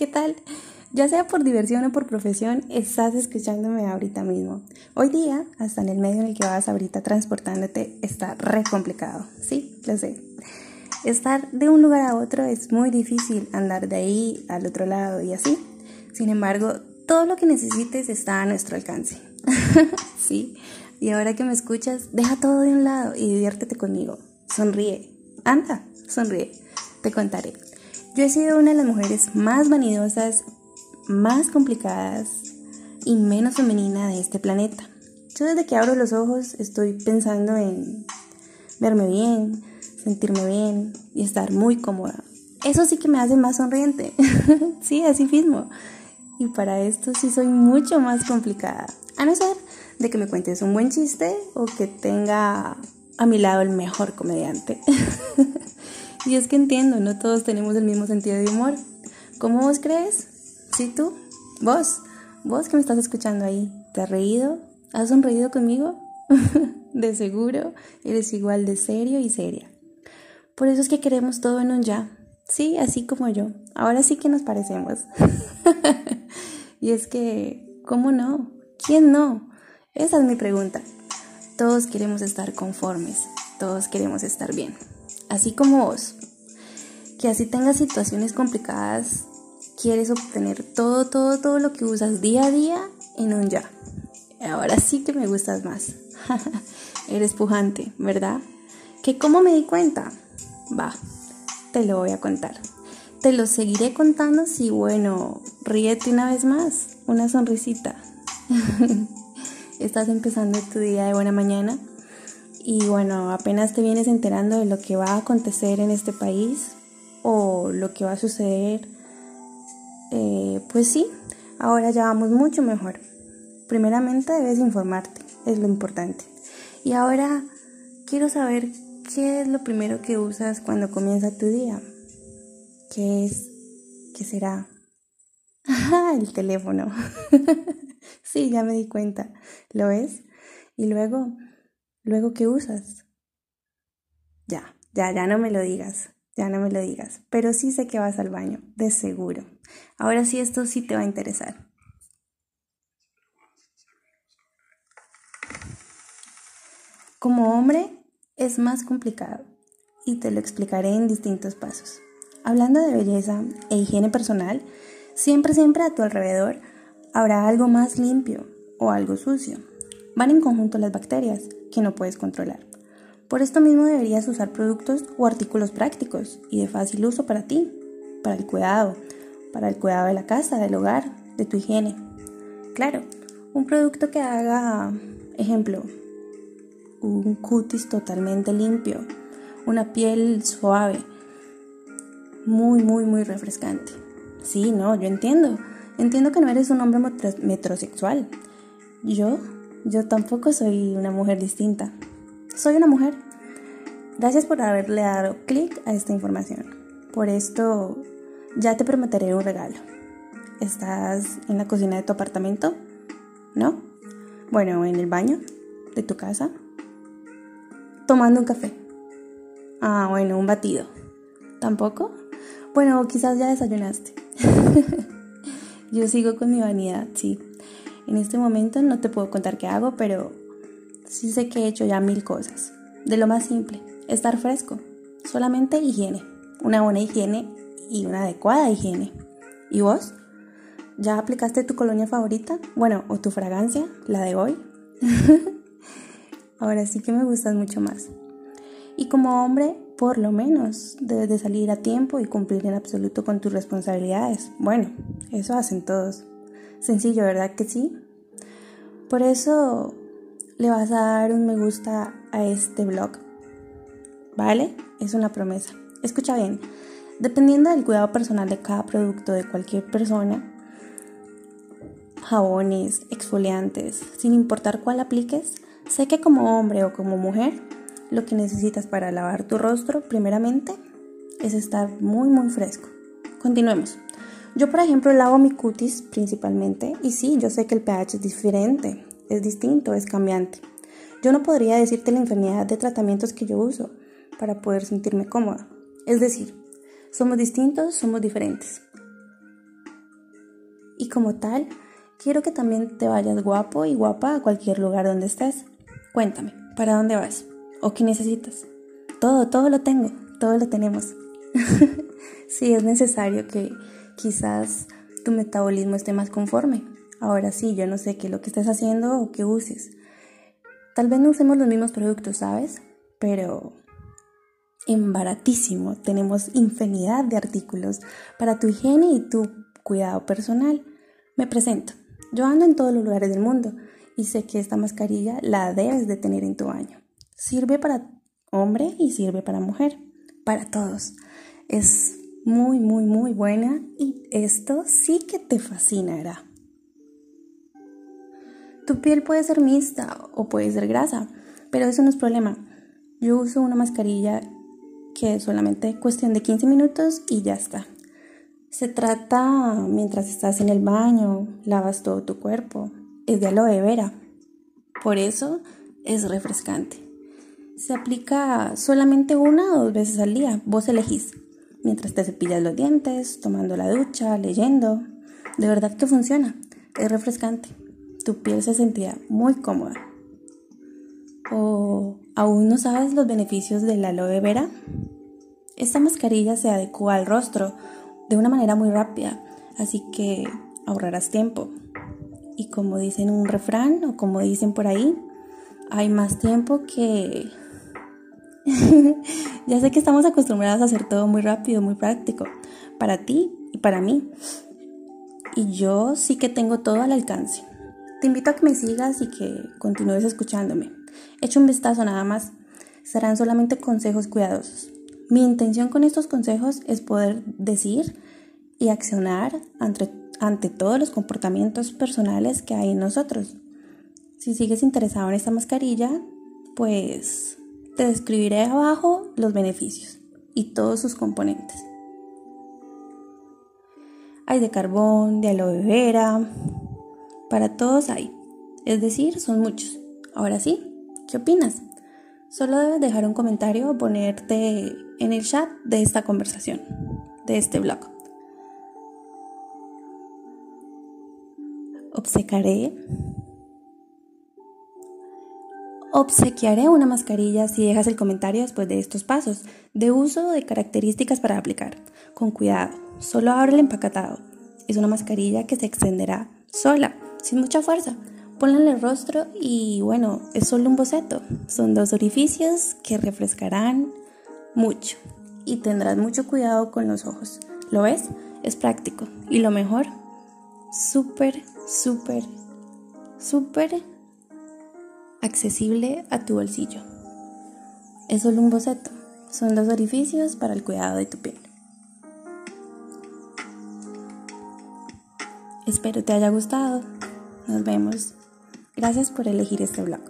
¿Qué tal? Ya sea por diversión o por profesión, estás escuchándome ahorita mismo. Hoy día, hasta en el medio en el que vas ahorita transportándote, está re complicado. Sí, lo sé. Estar de un lugar a otro es muy difícil, andar de ahí al otro lado y así. Sin embargo, todo lo que necesites está a nuestro alcance. sí, y ahora que me escuchas, deja todo de un lado y diviértete conmigo. Sonríe. Anda, sonríe. Te contaré. Yo he sido una de las mujeres más vanidosas, más complicadas y menos femenina de este planeta. Yo desde que abro los ojos estoy pensando en verme bien, sentirme bien y estar muy cómoda. Eso sí que me hace más sonriente. sí, así mismo. Y para esto sí soy mucho más complicada. A no ser de que me cuentes un buen chiste o que tenga a mi lado el mejor comediante. Y es que entiendo, no todos tenemos el mismo sentido de humor. ¿Cómo vos crees? ¿Sí tú? ¿Vos? ¿Vos que me estás escuchando ahí? ¿Te has reído? ¿Has sonreído conmigo? de seguro, eres igual de serio y seria. Por eso es que queremos todo en un ya. Sí, así como yo. Ahora sí que nos parecemos. y es que, ¿cómo no? ¿Quién no? Esa es mi pregunta. Todos queremos estar conformes, todos queremos estar bien así como vos, que así tengas situaciones complicadas, quieres obtener todo, todo, todo lo que usas día a día en un ya. Ahora sí que me gustas más. Eres pujante, ¿verdad? ¿Que cómo me di cuenta? Va, te lo voy a contar. Te lo seguiré contando si, bueno, ríete una vez más, una sonrisita. Estás empezando tu día de buena mañana y bueno, apenas te vienes enterando de lo que va a acontecer en este país o lo que va a suceder, eh, pues sí, ahora ya vamos mucho mejor. Primeramente debes informarte, es lo importante. Y ahora quiero saber qué es lo primero que usas cuando comienza tu día. ¿Qué es? ¿Qué será? El teléfono. sí, ya me di cuenta. ¿Lo ves? Y luego Luego, ¿qué usas? Ya, ya, ya no me lo digas, ya no me lo digas, pero sí sé que vas al baño, de seguro. Ahora sí, esto sí te va a interesar. Como hombre es más complicado y te lo explicaré en distintos pasos. Hablando de belleza e higiene personal, siempre, siempre a tu alrededor habrá algo más limpio o algo sucio. Van en conjunto las bacterias, que no puedes controlar. Por esto mismo deberías usar productos o artículos prácticos y de fácil uso para ti, para el cuidado, para el cuidado de la casa, del hogar, de tu higiene. Claro, un producto que haga, ejemplo, un cutis totalmente limpio, una piel suave, muy, muy, muy refrescante. Sí, no, yo entiendo. Entiendo que no eres un hombre metrosexual. Yo yo tampoco soy una mujer distinta. Soy una mujer. Gracias por haberle dado clic a esta información. Por esto ya te prometeré un regalo. ¿Estás en la cocina de tu apartamento? ¿No? Bueno, en el baño de tu casa. Tomando un café. Ah, bueno, un batido. ¿Tampoco? Bueno, quizás ya desayunaste. Yo sigo con mi vanidad, sí. En este momento no te puedo contar qué hago, pero sí sé que he hecho ya mil cosas. De lo más simple, estar fresco. Solamente higiene. Una buena higiene y una adecuada higiene. ¿Y vos? ¿Ya aplicaste tu colonia favorita? Bueno, o tu fragancia, la de hoy. Ahora sí que me gustas mucho más. Y como hombre, por lo menos, debes de salir a tiempo y cumplir en absoluto con tus responsabilidades. Bueno, eso hacen todos. Sencillo, ¿verdad que sí? Por eso le vas a dar un me gusta a este blog. ¿Vale? Es una promesa. Escucha bien. Dependiendo del cuidado personal de cada producto de cualquier persona, jabones, exfoliantes, sin importar cuál apliques, sé que como hombre o como mujer, lo que necesitas para lavar tu rostro, primeramente, es estar muy muy fresco. Continuemos. Yo, por ejemplo, lavo mi cutis principalmente y sí, yo sé que el pH es diferente, es distinto, es cambiante. Yo no podría decirte la infinidad de tratamientos que yo uso para poder sentirme cómoda. Es decir, somos distintos, somos diferentes. como tal, quiero que también te vayas guapo y guapa a cualquier lugar donde estés. Cuéntame, ¿para dónde vas? ¿O qué necesitas? Todo, todo lo tengo, todo lo tenemos. sí, es necesario que quizás tu metabolismo esté más conforme. Ahora sí, yo no sé qué es lo que estés haciendo o qué uses. Tal vez no usemos los mismos productos, ¿sabes? Pero en baratísimo tenemos infinidad de artículos para tu higiene y tu cuidado personal. Me presento. Yo ando en todos los lugares del mundo y sé que esta mascarilla la debes de tener en tu baño. Sirve para hombre y sirve para mujer, para todos. Es muy, muy, muy buena y esto sí que te fascinará. Tu piel puede ser mixta o puede ser grasa, pero eso no es problema. Yo uso una mascarilla que es solamente cuestión de 15 minutos y ya está. Se trata mientras estás en el baño, lavas todo tu cuerpo. Es de aloe vera. Por eso es refrescante. Se aplica solamente una o dos veces al día. Vos elegís. Mientras te cepillas los dientes, tomando la ducha, leyendo. De verdad que funciona. Es refrescante. Tu piel se sentirá muy cómoda. ¿O aún no sabes los beneficios de la aloe vera? Esta mascarilla se adecua al rostro de una manera muy rápida, así que ahorrarás tiempo. Y como dicen un refrán o como dicen por ahí, hay más tiempo que... ya sé que estamos acostumbrados a hacer todo muy rápido, muy práctico, para ti y para mí. Y yo sí que tengo todo al alcance. Te invito a que me sigas y que continúes escuchándome. Echa un vistazo nada más. Serán solamente consejos cuidadosos. Mi intención con estos consejos es poder decir y accionar ante, ante todos los comportamientos personales que hay en nosotros. Si sigues interesado en esta mascarilla, pues te describiré abajo los beneficios y todos sus componentes. Hay de carbón, de aloe vera, para todos hay. Es decir, son muchos. Ahora sí, ¿qué opinas? Solo debes dejar un comentario o ponerte en el chat de esta conversación, de este blog. Obsecaré. Obsequiaré una mascarilla si dejas el comentario después de estos pasos, de uso de características para aplicar. Con cuidado, solo abre el empacatado. Es una mascarilla que se extenderá sola, sin mucha fuerza. Ponla en el rostro y bueno, es solo un boceto. Son dos orificios que refrescarán mucho y tendrás mucho cuidado con los ojos. ¿Lo ves? Es práctico. Y lo mejor, súper, súper, súper accesible a tu bolsillo. Es solo un boceto. Son dos orificios para el cuidado de tu piel. Espero te haya gustado. Nos vemos. Gracias por elegir este blog.